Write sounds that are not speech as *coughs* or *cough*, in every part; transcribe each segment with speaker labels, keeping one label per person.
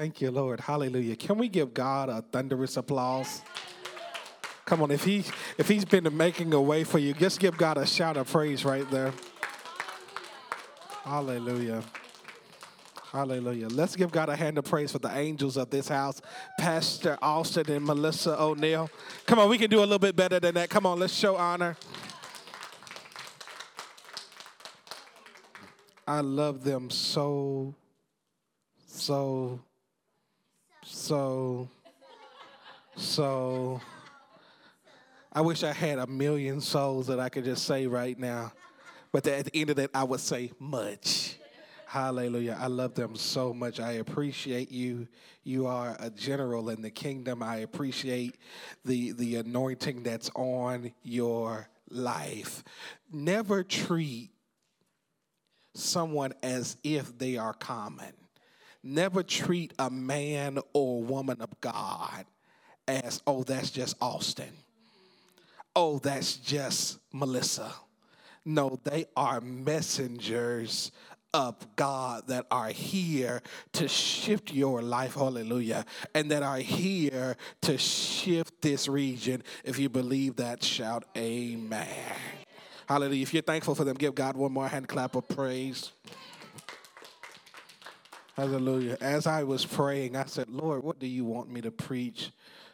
Speaker 1: Thank you, Lord. Hallelujah. Can we give God a thunderous applause? Come on, if he if he's been making a way for you, just give God a shout of praise right there. Hallelujah. Hallelujah. Let's give God a hand of praise for the angels of this house, Pastor Austin and Melissa O'Neill. Come on, we can do a little bit better than that. Come on, let's show honor. I love them so, so, so, so. I wish I had a million souls that I could just say right now. But at the end of that, I would say much. Hallelujah. I love them so much. I appreciate you. You are a general in the kingdom. I appreciate the, the anointing that's on your life. Never treat someone as if they are common. Never treat a man or woman of God as, oh, that's just Austin. Oh, that's just Melissa. No, they are messengers of God that are here to shift your life, hallelujah, and that are here to shift this region. If you believe that, shout amen. Hallelujah. If you're thankful for them, give God one more hand clap of praise. Hallelujah. As I was praying, I said, Lord, what do you want me to preach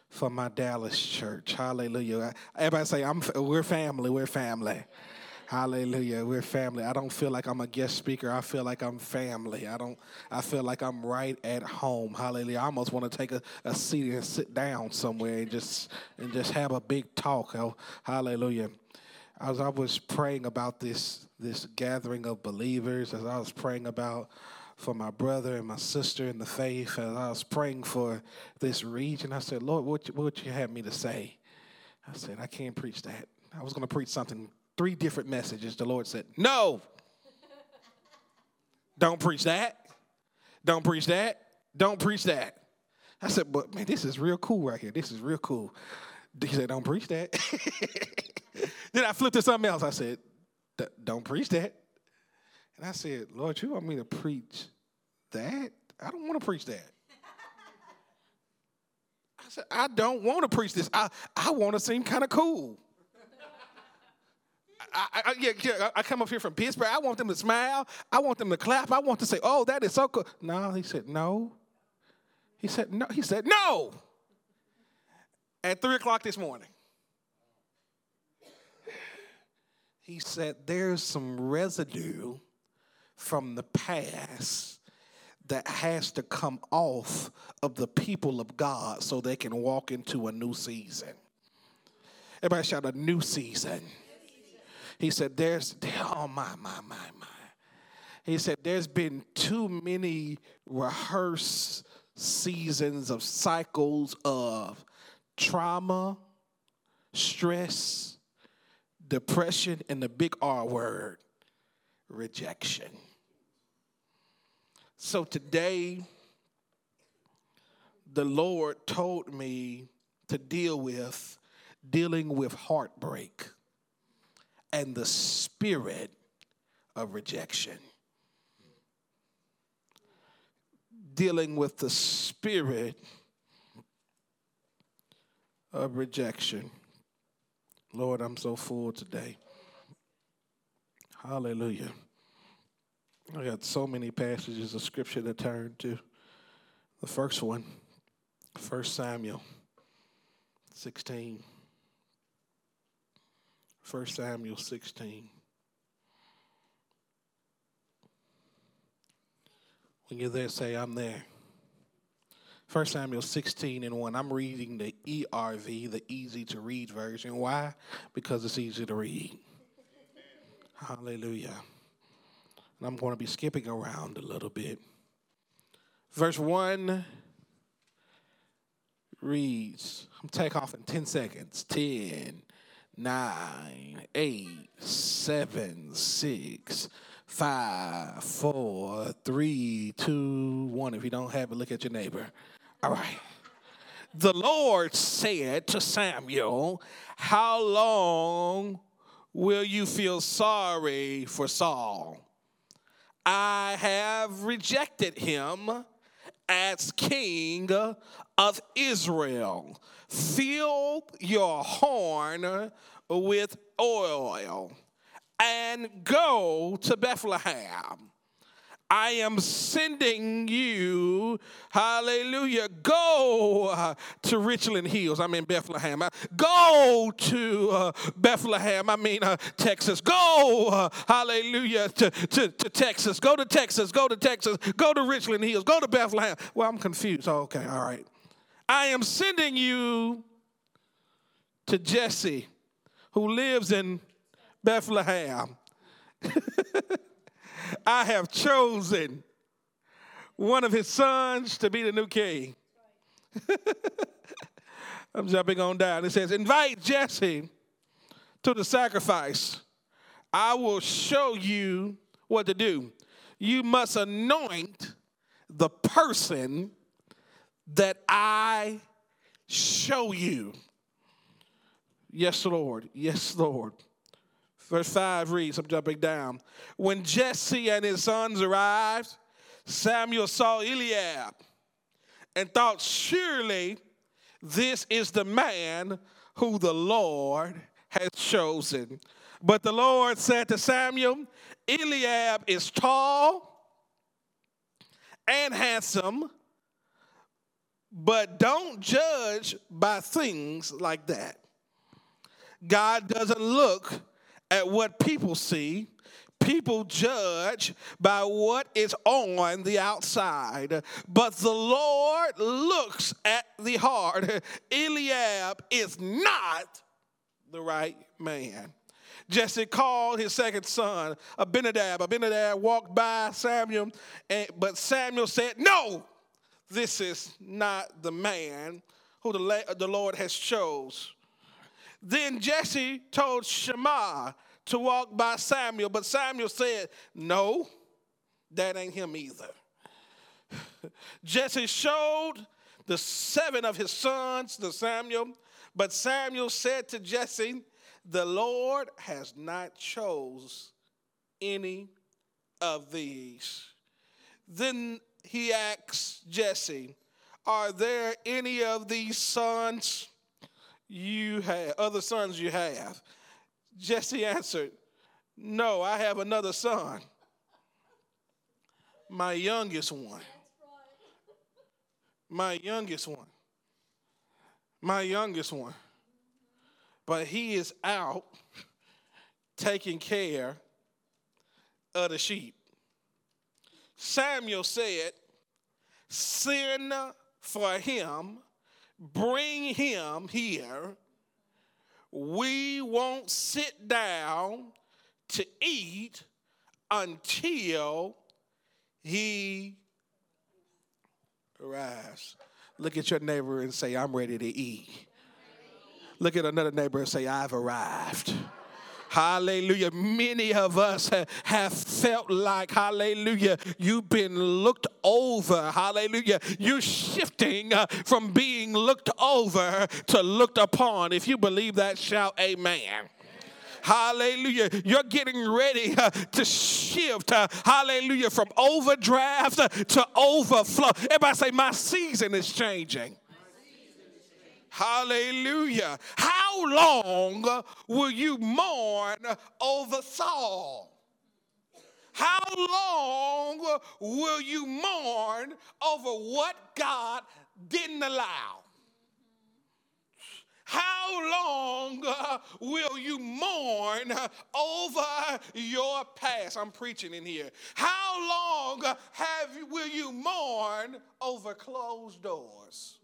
Speaker 1: for my Dallas church? Hallelujah. Everybody say, I'm, we're family, we're family. Hallelujah. We're family. I don't feel like I'm a guest speaker. I feel like I'm family. I don't I feel like I'm right at home. Hallelujah. I almost want to take a, a seat and sit down somewhere and just and just have a big talk. Oh, hallelujah as I was praying about this this gathering of believers, as I was praying about for my brother and my sister in the faith, as I was praying for this region, I said, Lord, what, what would you have me to say? I said, I can't preach that. I was going to preach something, three different messages. The Lord said, No, don't preach that. Don't preach that. Don't preach that. I said, But man, this is real cool right here. This is real cool. He said, Don't preach that. *laughs* then I flipped to something else. I said, Don't preach that. And I said, Lord, you want me to preach that? I don't want to preach that. I said, I don't want to preach this. I, I want to seem kind of cool. I, I, yeah, yeah, I come up here from Pittsburgh. I want them to smile. I want them to clap. I want to say, "Oh, that is so cool." No, he said, "No." He said, "No." He said, "No." At three o'clock this morning, he said, There's some residue from the past that has to come off of the people of God so they can walk into a new season. Everybody shout a new season. He said, There's, oh my, my, my, my. He said, There's been too many rehearsed seasons of cycles of trauma, stress, depression, and the big R word rejection. So today, the Lord told me to deal with dealing with heartbreak and the spirit of rejection. Dealing with the spirit of rejection. Lord, I'm so full today. Hallelujah. I got so many passages of scripture to turn to. The first one, 1 Samuel 16. 1 Samuel 16. When you're there, say, I'm there. 1 Samuel 16 and 1. I'm reading the ERV, the easy to read version. Why? Because it's easy to read. Hallelujah. And I'm going to be skipping around a little bit. Verse 1 reads, I'm take off in 10 seconds. 10, 9, 8, 7, 6, 5, 4, 3, 2, 1. If you don't have it, look at your neighbor. All right. The Lord said to Samuel, How long will you feel sorry for Saul? I have rejected him as king of Israel. Fill your horn with oil and go to Bethlehem I am sending you, hallelujah, go uh, to Richland Hills. I'm in Bethlehem. Uh, go to uh, Bethlehem. I mean, uh, Texas. Go, uh, hallelujah, to, to, to Texas. Go to Texas. Go to Texas. Go to Richland Hills. Go to Bethlehem. Well, I'm confused. Oh, okay, all right. I am sending you to Jesse, who lives in Bethlehem. *laughs* I have chosen one of his sons to be the new king. *laughs* I'm jumping on down. It says, Invite Jesse to the sacrifice. I will show you what to do. You must anoint the person that I show you. Yes, Lord. Yes, Lord. Verse 5 reads, I'm jumping down. When Jesse and his sons arrived, Samuel saw Eliab and thought, Surely this is the man who the Lord has chosen. But the Lord said to Samuel, Eliab is tall and handsome, but don't judge by things like that. God doesn't look at what people see. People judge by what is on the outside, but the Lord looks at the heart. *laughs* Eliab is not the right man. Jesse called his second son, Abinadab. Abinadab walked by Samuel, and, but Samuel said, No, this is not the man who the, the Lord has chose. Then Jesse told Shammah to walk by Samuel, but Samuel said, No, that ain't him either. *laughs* Jesse showed the seven of his sons to Samuel, but Samuel said to Jesse, The Lord has not chose any of these. Then he asks Jesse, Are there any of these sons you have, other sons you have? Jesse answered, No, I have another son, my youngest one. My youngest one. My youngest one. But he is out taking care of the sheep. Samuel said, Send for him, bring him here we won't sit down to eat until he arrives. Look at your neighbor and say, I'm ready to eat. Look at another neighbor and say, I've arrived. Hallelujah. Many of us have felt like, hallelujah, you've been looked over. Hallelujah. You're shifting uh, from being looked over to looked upon. If you believe that, shout amen. Hallelujah. You're getting ready uh, to shift, uh, hallelujah, from overdraft uh, to overflow. Everybody say, My season is changing. Hallelujah. How long will you mourn over Saul? How long will you mourn over what God didn't allow? How long uh, will you mourn uh, over your past? I'm preaching in here. How long uh, have you, will you mourn over closed doors?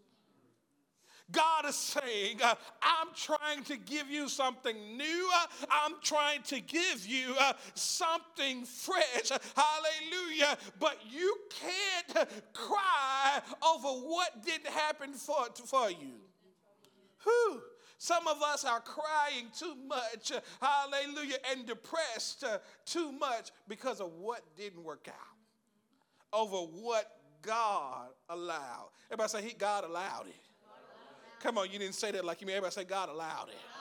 Speaker 1: God is saying, uh, I'm trying to give you something new. Uh, I'm trying to give you uh, something fresh. Hallelujah. But you can't cry over what didn't happen for, for you. Whew. Some of us are crying too much, hallelujah, and depressed too much because of what didn't work out, over what God allowed. Everybody say, he, God allowed it. Come on, you didn't say that like you mean. Everybody say God allowed it.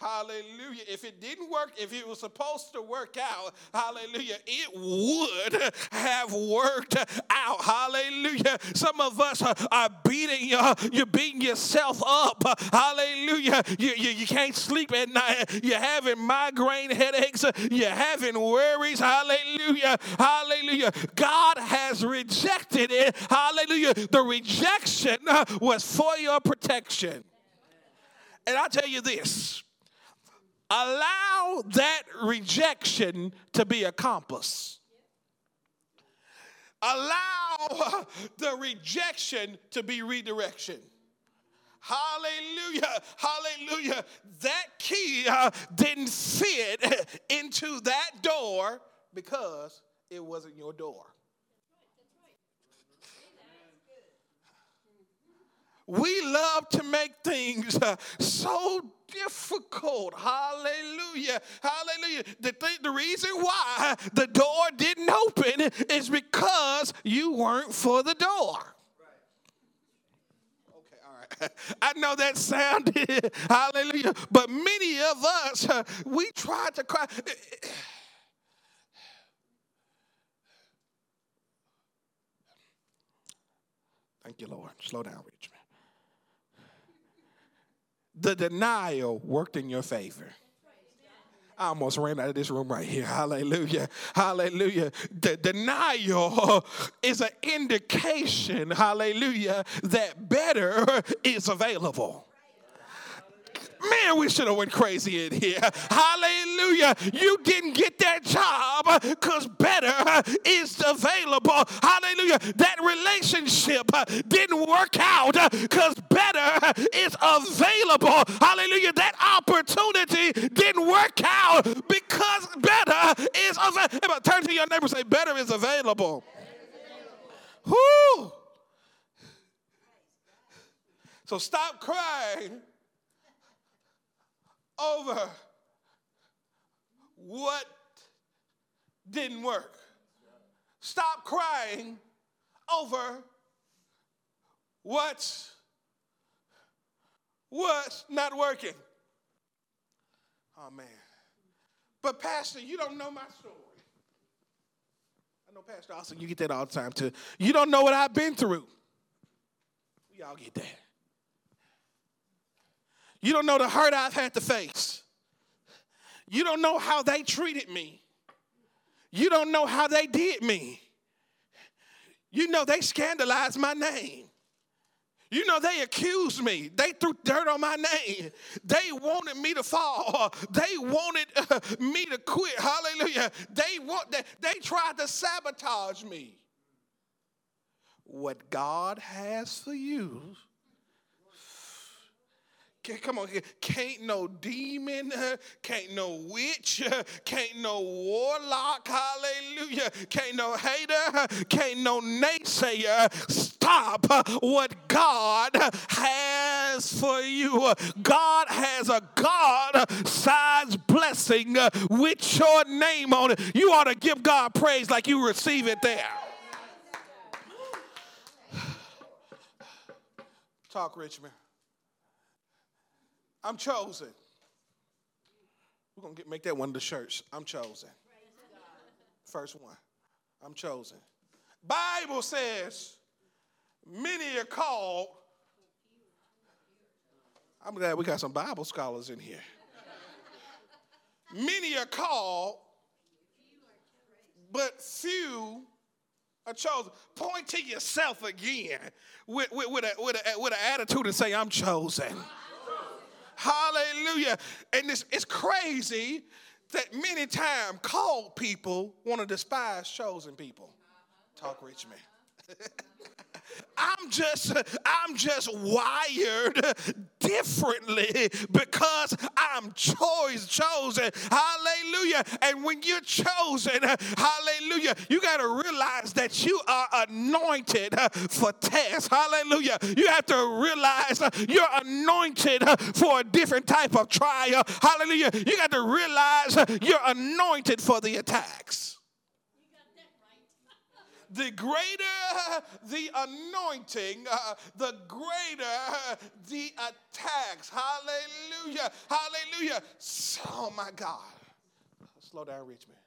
Speaker 1: Hallelujah. If it didn't work, if it was supposed to work out, hallelujah, it would have worked out. Hallelujah. Some of us are beating, uh, you're beating yourself up. Hallelujah. You, you, you can't sleep at night. You're having migraine headaches. You're having worries. Hallelujah. Hallelujah. God has rejected it. Hallelujah. The rejection was for your protection. And I tell you this allow that rejection to be a compass. Allow *laughs* the rejection to be redirection. Hallelujah. Hallelujah. That key uh, didn't fit *laughs* into that door because it wasn't your door. We love to make things uh, so difficult. Hallelujah. Hallelujah. The, th- the reason why the door didn't open is because you weren't for the door. Okay, all right. *laughs* I know that sounded *laughs* hallelujah, but many of us, uh, we tried to cry. *sighs* Thank you, Lord. Slow down, the denial worked in your favor. I almost ran out of this room right here. *laughs* Hallelujah. Hallelujah. The denial is an indication, hallelujah, that better is available. Man, we should have went crazy in here. Hallelujah. You didn't get that job because better is available. Hallelujah. That relationship didn't work out because better is available. Hallelujah. That opportunity didn't work out because better is available. Turn to your neighbor and say, better is available. Whoo. So stop crying over what didn't work. Stop crying over what's what's not working. Oh man. But Pastor, you don't know my story. I know Pastor Austin, you get that all the time too. You don't know what I've been through. We all get that. You don't know the hurt I've had to face. You don't know how they treated me. You don't know how they did me. You know they scandalized my name. You know they accused me. They threw dirt on my name. They wanted me to fall. They wanted uh, me to quit. Hallelujah. They want they, they tried to sabotage me. What God has for you Come on, can't no demon, can't no witch, can't no warlock, hallelujah, can't no hater, can't no naysayer stop what God has for you. God has a God sized blessing with your name on it. You ought to give God praise like you receive it there. Talk, Richmond. I'm chosen. We're going to make that one of the shirts. I'm chosen. First one. I'm chosen. Bible says, many are called. I'm glad we got some Bible scholars in here. many are called, but few are chosen. Point to yourself again with, with, with, a, with, a, with an attitude and say, I'm chosen. Hallelujah. And it's, it's crazy that many times called people want to despise chosen people. Talk Richmond. *laughs* I'm just I'm just wired differently because I'm choice chosen. Hallelujah. And when you're chosen, hallelujah, you got to realize that you are anointed for tests. Hallelujah. You have to realize you're anointed for a different type of trial. Hallelujah. You got to realize you're anointed for the attacks the greater the anointing, uh, the greater the attacks. Hallelujah. Hallelujah. Oh my God. Slow down, Richmond.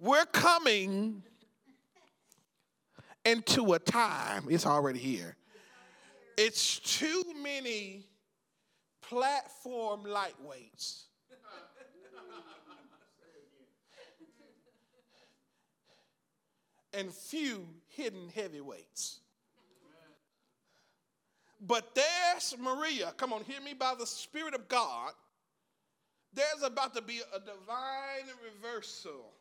Speaker 1: We're coming into a time, it's already here. It's too many platform lightweights. And few hidden heavyweights. But there's Maria, come on, hear me by the Spirit of God. There's about to be a divine reversal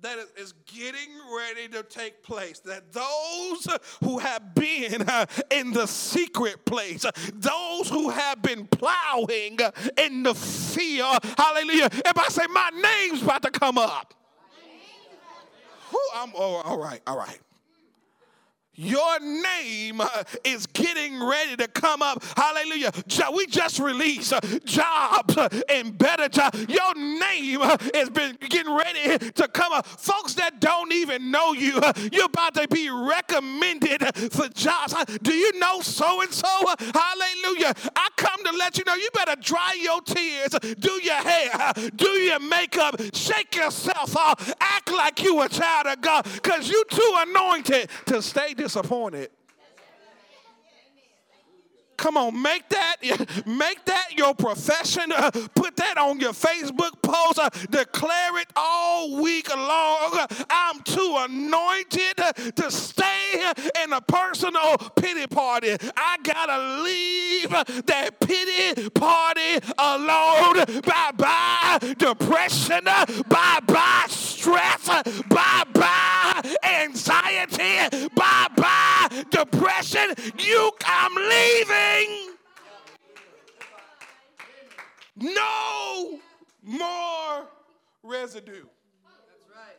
Speaker 1: that is getting ready to take place. That those who have been uh, in the secret place, those who have been plowing in the field, hallelujah. If I say, My name's about to come up. I'm oh, all right, all right. Your name uh, is getting ready to come up. Hallelujah. We just released uh, jobs uh, and better jobs. Your name has been getting ready to come up. Folks that don't even know you, you're about to be recommended for jobs. Do you know so and so? Hallelujah. I come to let you know you better dry your tears, do your hair, do your makeup, shake yourself off, act like you a child of God because you too anointed to stay disappointed. Come on, make that *laughs* make that your profession. Uh, put that on your Facebook post. Uh, declare it all week long. I'm too anointed to stay in a personal pity party. I gotta leave that pity party alone. Bye bye depression. Bye bye stress. Bye bye anxiety. Bye depression. You, I'm leaving. No more residue. That's right.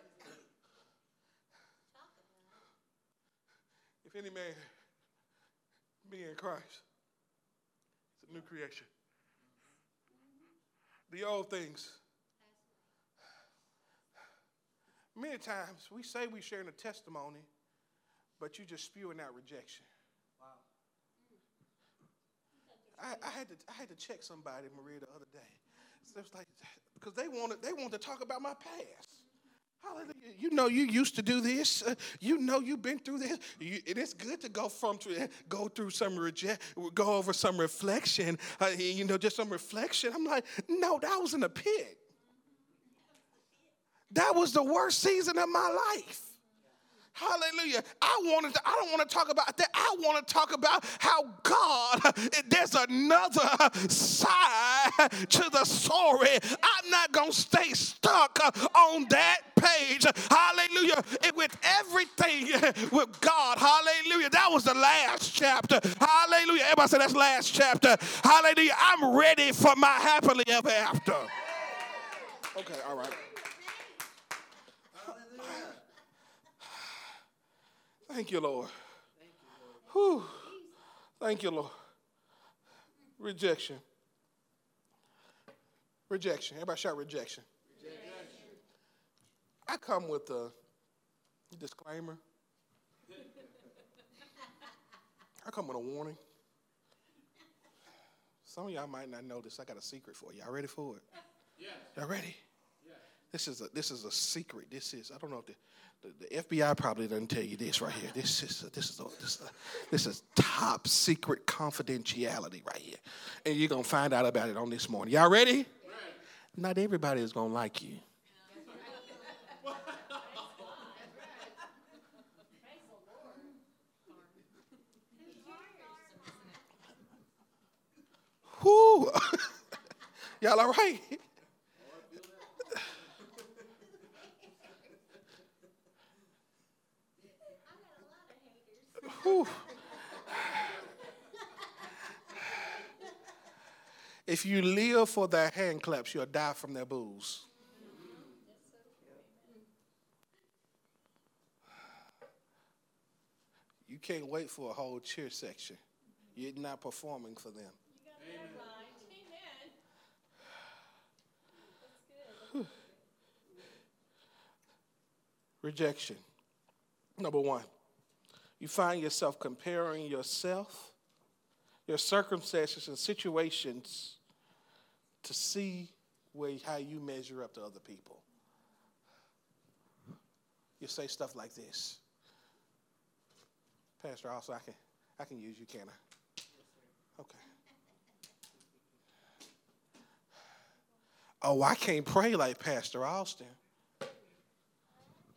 Speaker 1: If any man be in Christ, it's a new creation. The old things. Many times we say we're sharing a testimony, but you're just spewing out rejection. I, I, had to I had to check somebody, Maria, the other day. So it was like because they wanted they wanted to talk about my past. Hallelujah. You know you used to do this. Uh, you know you've been through this. You, it is good to go from to go through some reject, go over some reflection. Uh, you know, just some reflection. I'm like, no, that was in a pit. That was the worst season of my life. Hallelujah. I wanted to, I don't want to talk about that. I want to talk about how God, *laughs* there's another side to the story. I'm not going to stay stuck on that page. Hallelujah. And with everything *laughs* with God. Hallelujah. That was the last chapter. Hallelujah. Everybody say that's last chapter. Hallelujah. I'm ready for my happily ever after. Okay, all right. Thank you, Lord. Thank you, Lord. Whew. Thank you, Lord. Rejection. Rejection. Everybody shout rejection. rejection. I come with a disclaimer. I come with a warning. Some of y'all might not know this. I got a secret for you. Y'all ready for it? Yes. Y'all ready? Yes. This is a this is a secret. This is I don't know if the the, the, FBI probably doesn't tell you this right here. This is this is this is, this is top secret confidentiality right here, and you're gonna find out about it on this morning. Y'all ready? ready. Not everybody is gonna like you. Whoo! *laughs* Y'all all right? If you live for their hand claps, you'll die from their booze. You can't wait for a whole cheer section. You're not performing for them. Rejection. Number one you find yourself comparing yourself, your circumstances, and situations to see where, how you measure up to other people. You say stuff like this Pastor, also I can I can use you, can I? Okay. Oh, I can't pray like Pastor Austin.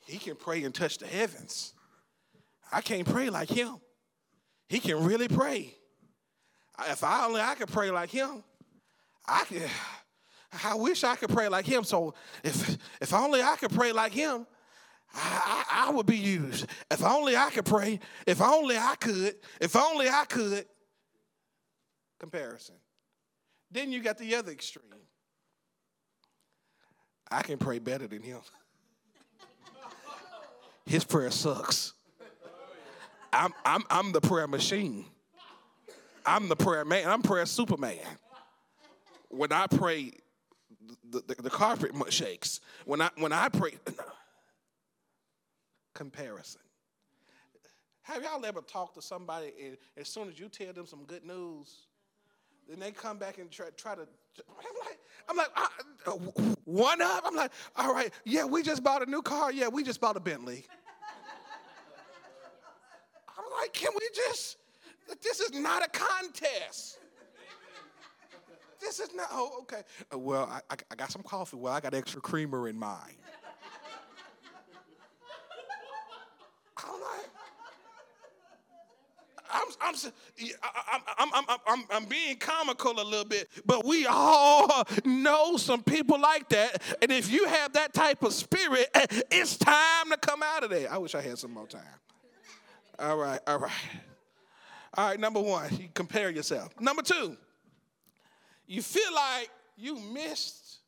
Speaker 1: He can pray and touch the heavens. I can't pray like him. He can really pray. If I only I could pray like him, I could. I wish I could pray like him. So if if only I could pray like him, I, I, I would be used. If only I could pray. If only I could. If only I could. Comparison. Then you got the other extreme. I can pray better than him. *laughs* His prayer sucks. I'm, I'm, I'm the prayer machine. I'm the prayer man. I'm prayer superman. When I pray, the, the, the carpet shakes. When I, when I pray, *clears throat* comparison. Have y'all ever talked to somebody and as soon as you tell them some good news, then they come back and try, try to. I'm like, I'm like, uh, one up. I'm like, all right, yeah, we just bought a new car. Yeah, we just bought a Bentley. Can we just? This is not a contest. This is not. Oh, okay. Uh, well, I, I, I got some coffee. Well, I got extra creamer in mine. I'm like, I'm, I'm, I'm, I'm, I'm, I'm, being comical a little bit, but we all know some people like that. And if you have that type of spirit, *laughs* it's time to come out of there. I wish I had some more time. All right, all right. All right, number one, you compare yourself. Number two, you feel like you missed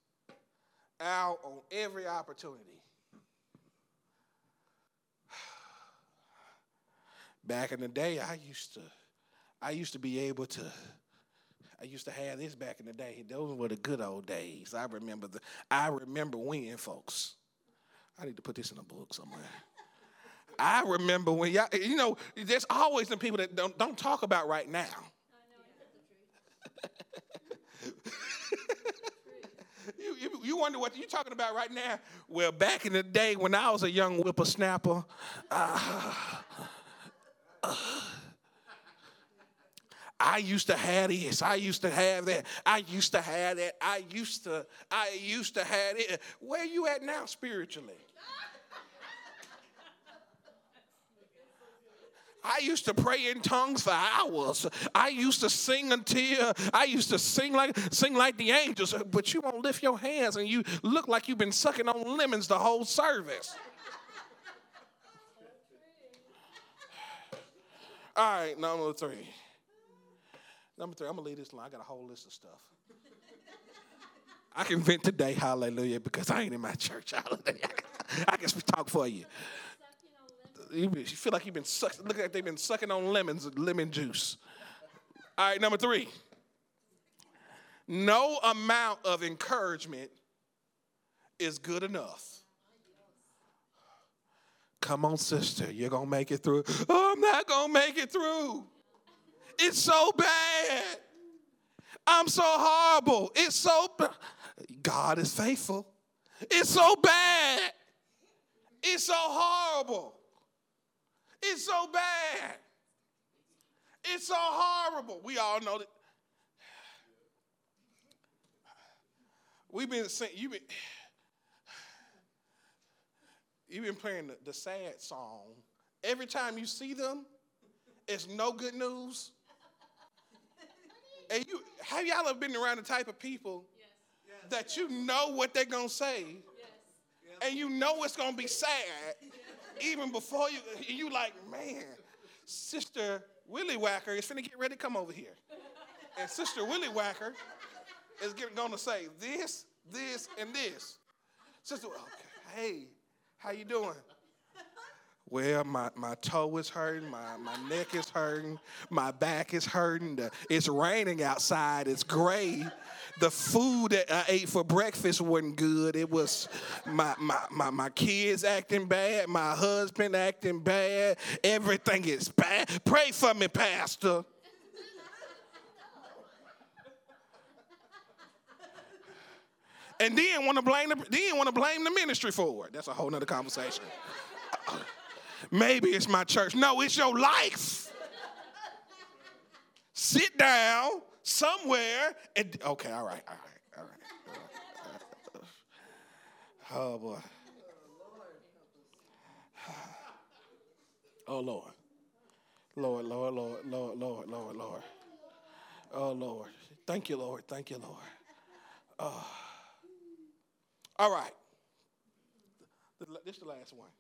Speaker 1: out on every opportunity. Back in the day, I used to, I used to be able to, I used to have this back in the day. Those were the good old days. I remember the, I remember when, folks. I need to put this in a book somewhere. I remember when y'all, you know, there's always some people that don't, don't talk about right now. *laughs* you, you, you, wonder what you're talking about right now. Well, back in the day when I was a young whippersnapper, uh, I used to have this. I used to have that. I used to have that. I used to, I used to have it. Where you at now spiritually? I used to pray in tongues for hours. I used to sing until I used to sing like sing like the angels, but you won't lift your hands and you look like you've been sucking on lemons the whole service. All right, number three. Number three, I'm gonna leave this line. I got a whole list of stuff. I can vent today, hallelujah, because I ain't in my church, hallelujah. I can talk for you. You feel like you've been sucking, look like they've been sucking on lemons, lemon juice. All right, number three. No amount of encouragement is good enough. Come on, sister, you're to make it through. Oh, I'm not to make it through. It's so bad. I'm so horrible. It's so God is faithful. It's so bad. It's so horrible. It's so bad. It's so horrible. We all know that. We've been saying, you've been you've been playing the, the sad song. Every time you see them, it's no good news. And you have y'all ever been around the type of people yes. that you know what they're gonna say, yes. and you know it's gonna be sad, even before you you like, man, Sister Willy Whacker is finna get ready to come over here. And Sister Willy Whacker is gonna say this, this, and this. Sister, okay, hey, how you doing? Well, my, my toe is hurting, my, my neck is hurting, my back is hurting, it's raining outside, it's gray. The food that I ate for breakfast wasn't good. It was my, my, my, my kids acting bad, my husband acting bad, everything is bad. Pray for me, Pastor. and then want to blame the then want to blame the ministry for it. That's a whole nother conversation. Maybe it's my church. No, it's your life. Sit down somewhere and okay, all right, all right, all right. Uh, uh, uh, oh boy. *sighs* Oh Lord. Lord, Lord, Lord, Lord, Lord, Lord, Lord. Oh Lord. Thank you, Lord. Thank you, Lord. Oh. All right. This is the last one.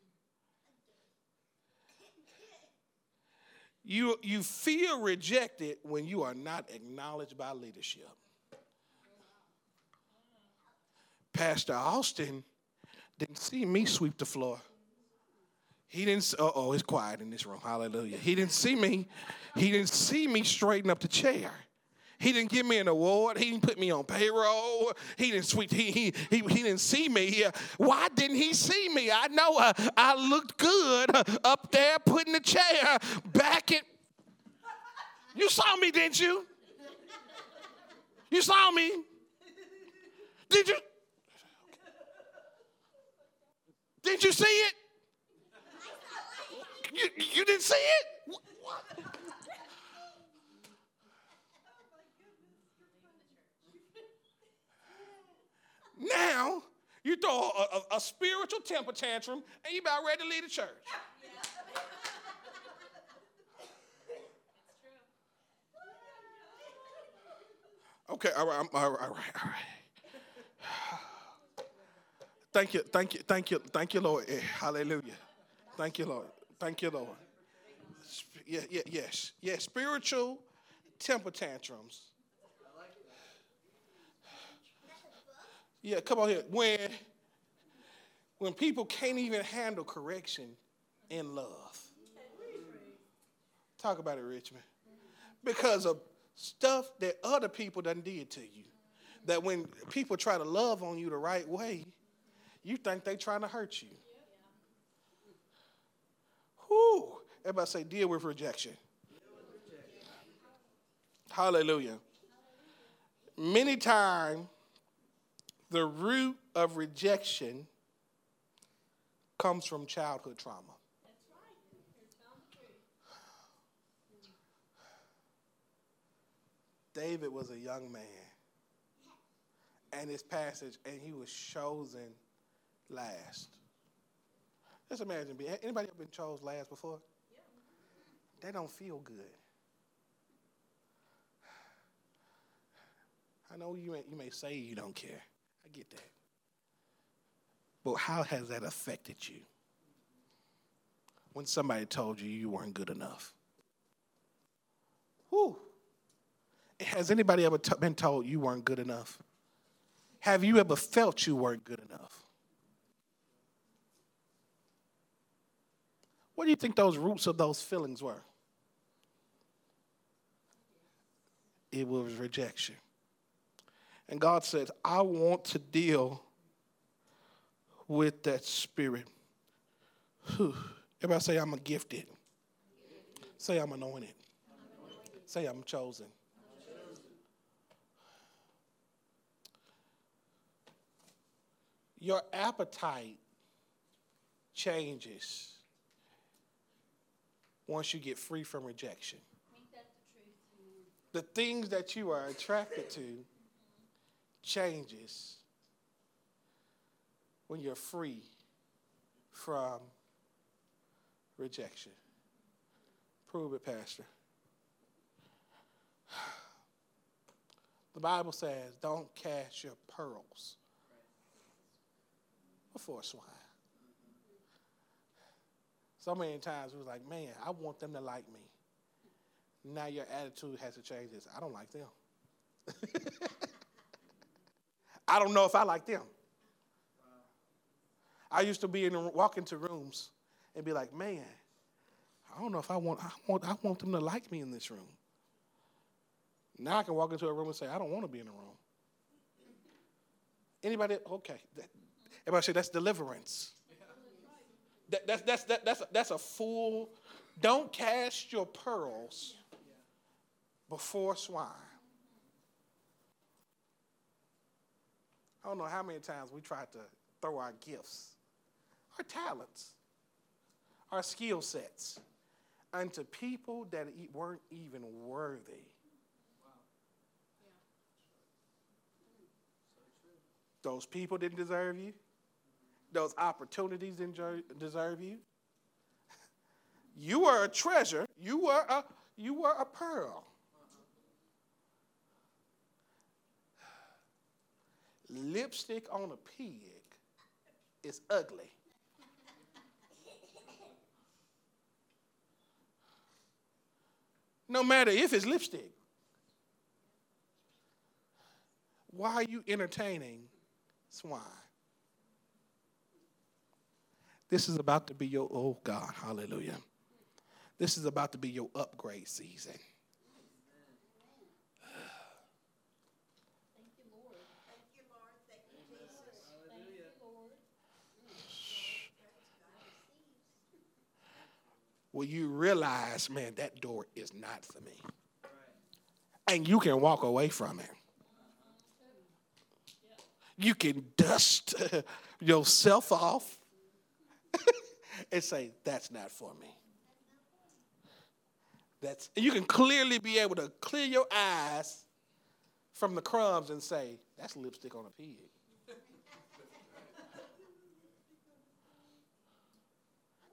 Speaker 1: You, you feel rejected when you are not acknowledged by leadership. Pastor Austin didn't see me sweep the floor. He didn't, oh, it's quiet in this room. Hallelujah. He didn't see me. He didn't see me straighten up the chair. He didn't give me an award. He didn't put me on payroll. He didn't sweet. He he he, he didn't see me. Why didn't he see me? I know uh, I looked good up there putting the chair back in. You saw me, didn't you? You saw me. Did you? Did you see it? You, you didn't see it? What? Now, you throw a, a, a, spiritual temper tantrum and you about ready to leave the church. *laughs* Okay, all right, all right, all right, all right. Thank you, thank you, thank you, thank you, Lord. Eh, hallelujah. Thank you, Lord. Thank you, Lord. Yeah, yeah, yes, yes. Spiritual temper tantrums Yeah, come on here. When when people can't even handle correction in love. Talk about it, Richmond. Because of stuff that other people done did to you. That when people try to love on you the right way, you think they trying to hurt you. Whoo. Everybody say, deal with rejection. Hallelujah. Many times the root of rejection comes from childhood trauma. David was a young man. And his passage, and he was chosen last. Just imagine, anybody ever been chosen last before? Yeah. They don't feel good. I know you may, you may say you don't care. I get that. But how has that affected you? When somebody told you you weren't good enough. Whew. Has anybody ever t- been told you weren't good enough? Have you ever felt you weren't good enough? What do you think those roots of those feelings were? It was rejection. And God says, I want to deal with that spirit. Whew. Everybody say, I'm a gifted. Say, I'm anointed. Say, I'm chosen. Your appetite changes once you get free from rejection. The things that you are attracted to changes when you're free from rejection. Prove it, Pastor. *sighs* The Bible says, don't cast your pearls before swine. So many times it was like, man, I want them to like me. Now your attitude has to change this. I don't like them. *laughs* I don't know if I like them. I used to be in walk into rooms and be like, man, I don't know if I want I want I want them to like me in this room. Now I can walk into a room and say, I don't want to be in a room. Anybody? Okay. Everybody say that's deliverance. That, that's, that's, that, that's, that's a fool. don't cast your pearls before swine. I don't know how many times we tried to throw our gifts, our talents, our skill sets unto people that weren't even worthy. Those people didn't deserve you. Those opportunities didn't deserve you. *laughs* You were a treasure. You were a, you were a pearl. Lipstick on a pig is ugly. No matter if it's lipstick. Why are you entertaining swine? This is about to be your, oh God, hallelujah. This is about to be your upgrade season. Well, you realize, man, that door is not for me. And you can walk away from it. You can dust *laughs* yourself off *laughs* and say, that's not for me. That's you can clearly be able to clear your eyes from the crumbs and say, that's lipstick on a pig.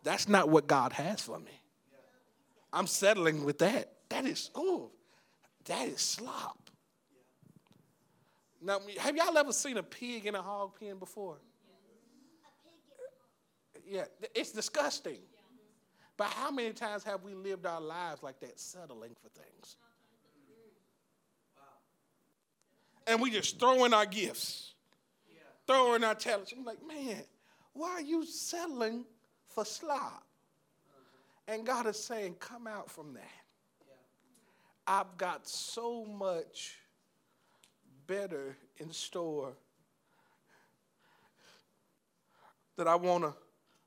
Speaker 1: That's not what God has for me. I'm settling with that. That is, oh, that is slop. Now, have y'all ever seen a pig in a hog pen before? Yeah, it's disgusting. But how many times have we lived our lives like that, settling for things? And we just throw in our gifts, throw in our talents. I'm like, man, why are you settling for slop? And God is saying, come out from that. I've got so much better in store that I wanna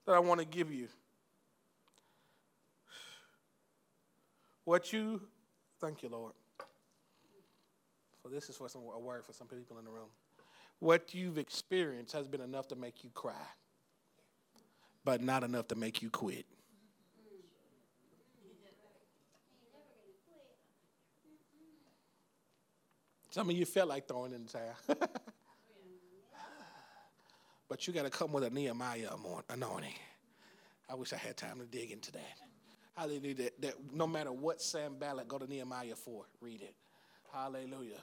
Speaker 1: that I want to give you. What you, thank you, Lord. So this is for some, a word for some people in the room. What you've experienced has been enough to make you cry, but not enough to make you quit. Some of you felt like throwing in the towel. *laughs* but you got to come with a Nehemiah anointing. I wish I had time to dig into that. Hallelujah. That, that no matter what Sanballat, go to Nehemiah 4, read it. Hallelujah.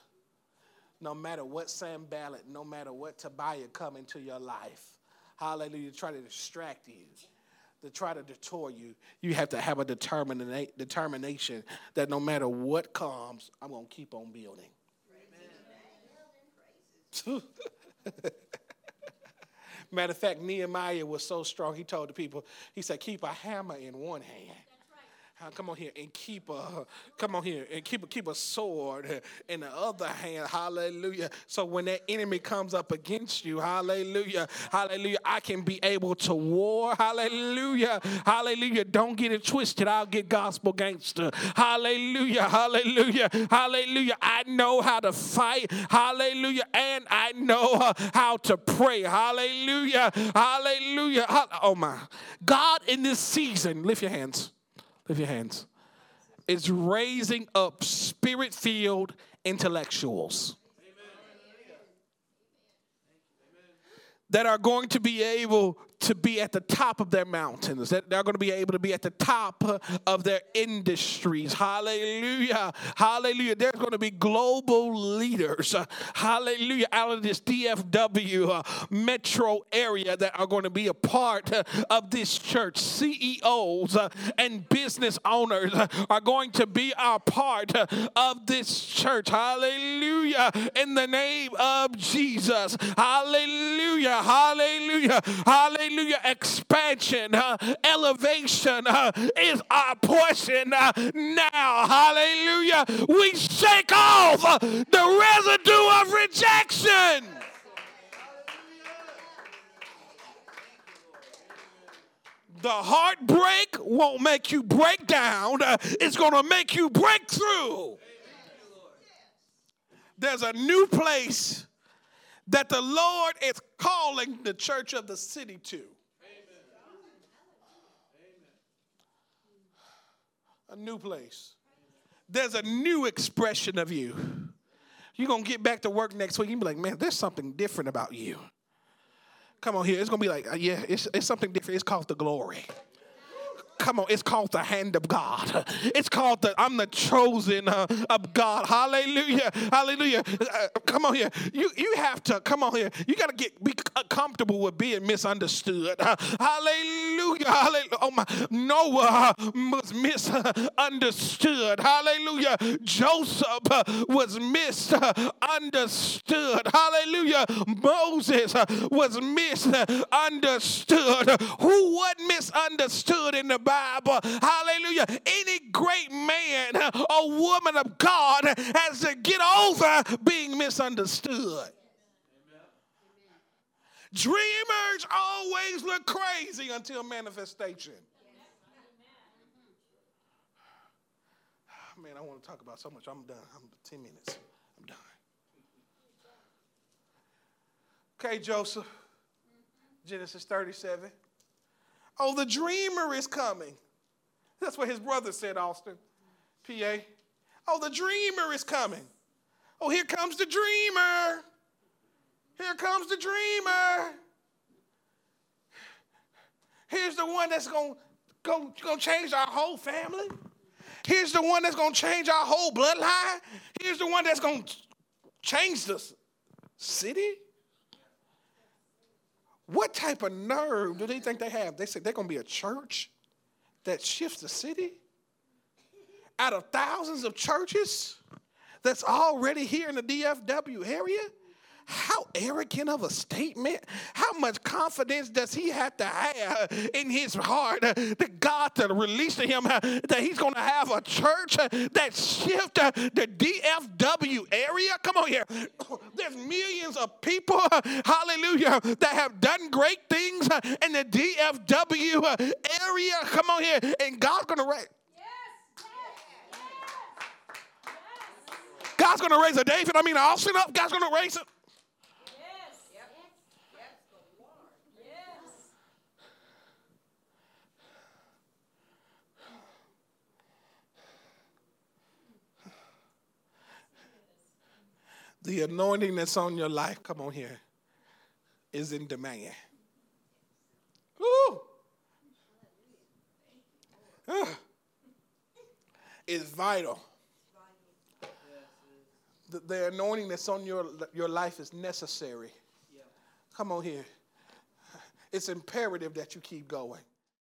Speaker 1: No matter what Sanballat, no matter what Tobiah come into your life, hallelujah, to try to distract you, to try to detour you, you have to have a determina- determination that no matter what comes, I'm going to keep on building. *laughs* Matter of fact, Nehemiah was so strong, he told the people, he said, keep a hammer in one hand Uh, come on here and keep a come on here and keep a keep a sword in the other hand. Hallelujah. So when that enemy comes up against you hallelujah hallelujah i can be able to war. Hallelujah. Hallelujah. Don't get it twisted. I'll get gospel gangster. Hallelujah. Hallelujah. Hallelujah. I know how to fight. Hallelujah. And i know uh, how to pray. Hallelujah. Hallelujah. Oh my. God in this season lift your hands Lift your hands. It's raising up spirit filled intellectuals that are going to be able to be at the top of their mountains, that they're going to be able to be at the top of their industries. Hallelujah. Hallelujah. There's going to be global leaders, hallelujah, out of this DFW uh, metro area that are going to be a part uh, of this church. CEOs uh, and business owners uh, are going to be a part uh, of this church. Hallelujah. In the name of Jesus. Hallelujah. Hallelujah. Hallelujah hallelujah, expansion, uh, elevation uh, is our portion uh, now. Hallelujah. We shake off the residue of rejection. The heartbreak won't make you break down, uh, it's going to make you break through. There's a new place that the Lord is calling the church of the city to. Amen. A new place. There's a new expression of you. You're going to get back to work next week. You'll be like, man, there's something different about you. Come on here. It's going to be like, yeah, it's, it's something different. It's called the glory. Come on, it's called the hand of God. It's called the I'm the chosen uh, of God. Hallelujah, hallelujah. Uh, come on here. You you have to come on here. You got to get be comfortable with being misunderstood. Uh, hallelujah, hallelujah. Oh my, Noah was misunderstood. Hallelujah. Joseph uh, was misunderstood. Hallelujah. Moses uh, was misunderstood. Who was misunderstood in the Bible. Hallelujah. Any great man or woman of God has to get over being misunderstood. Dreamers always look crazy until manifestation. Man, I want to talk about so much. I'm done. I'm 10 minutes. I'm done. Okay, Joseph. Genesis 37. Oh, the dreamer is coming. That's what his brother said, Austin, PA. Oh, the dreamer is coming. Oh, here comes the dreamer. Here comes the dreamer. Here's the one that's going to go, change our whole family. Here's the one that's going to change our whole bloodline. Here's the one that's going to change the city. What type of nerve do they think they have? They say they're going to be a church that shifts the city out of thousands of churches that's already here in the DFW area. How arrogant of a statement. How much confidence does he have to have in his heart that God to release to him that he's going to have a church that shift the DFW area? Come on here. *coughs* There's millions of people, hallelujah, that have done great things in the DFW area. Come on here. And God's going to raise. God's going to raise a David. I mean, Austin up. God's going to raise him. The anointing that's on your life, come on here, is in demand. Woo! Uh, it's vital. The, the, anointing that's on your, your life is necessary. Come on here. It's imperative that you keep going.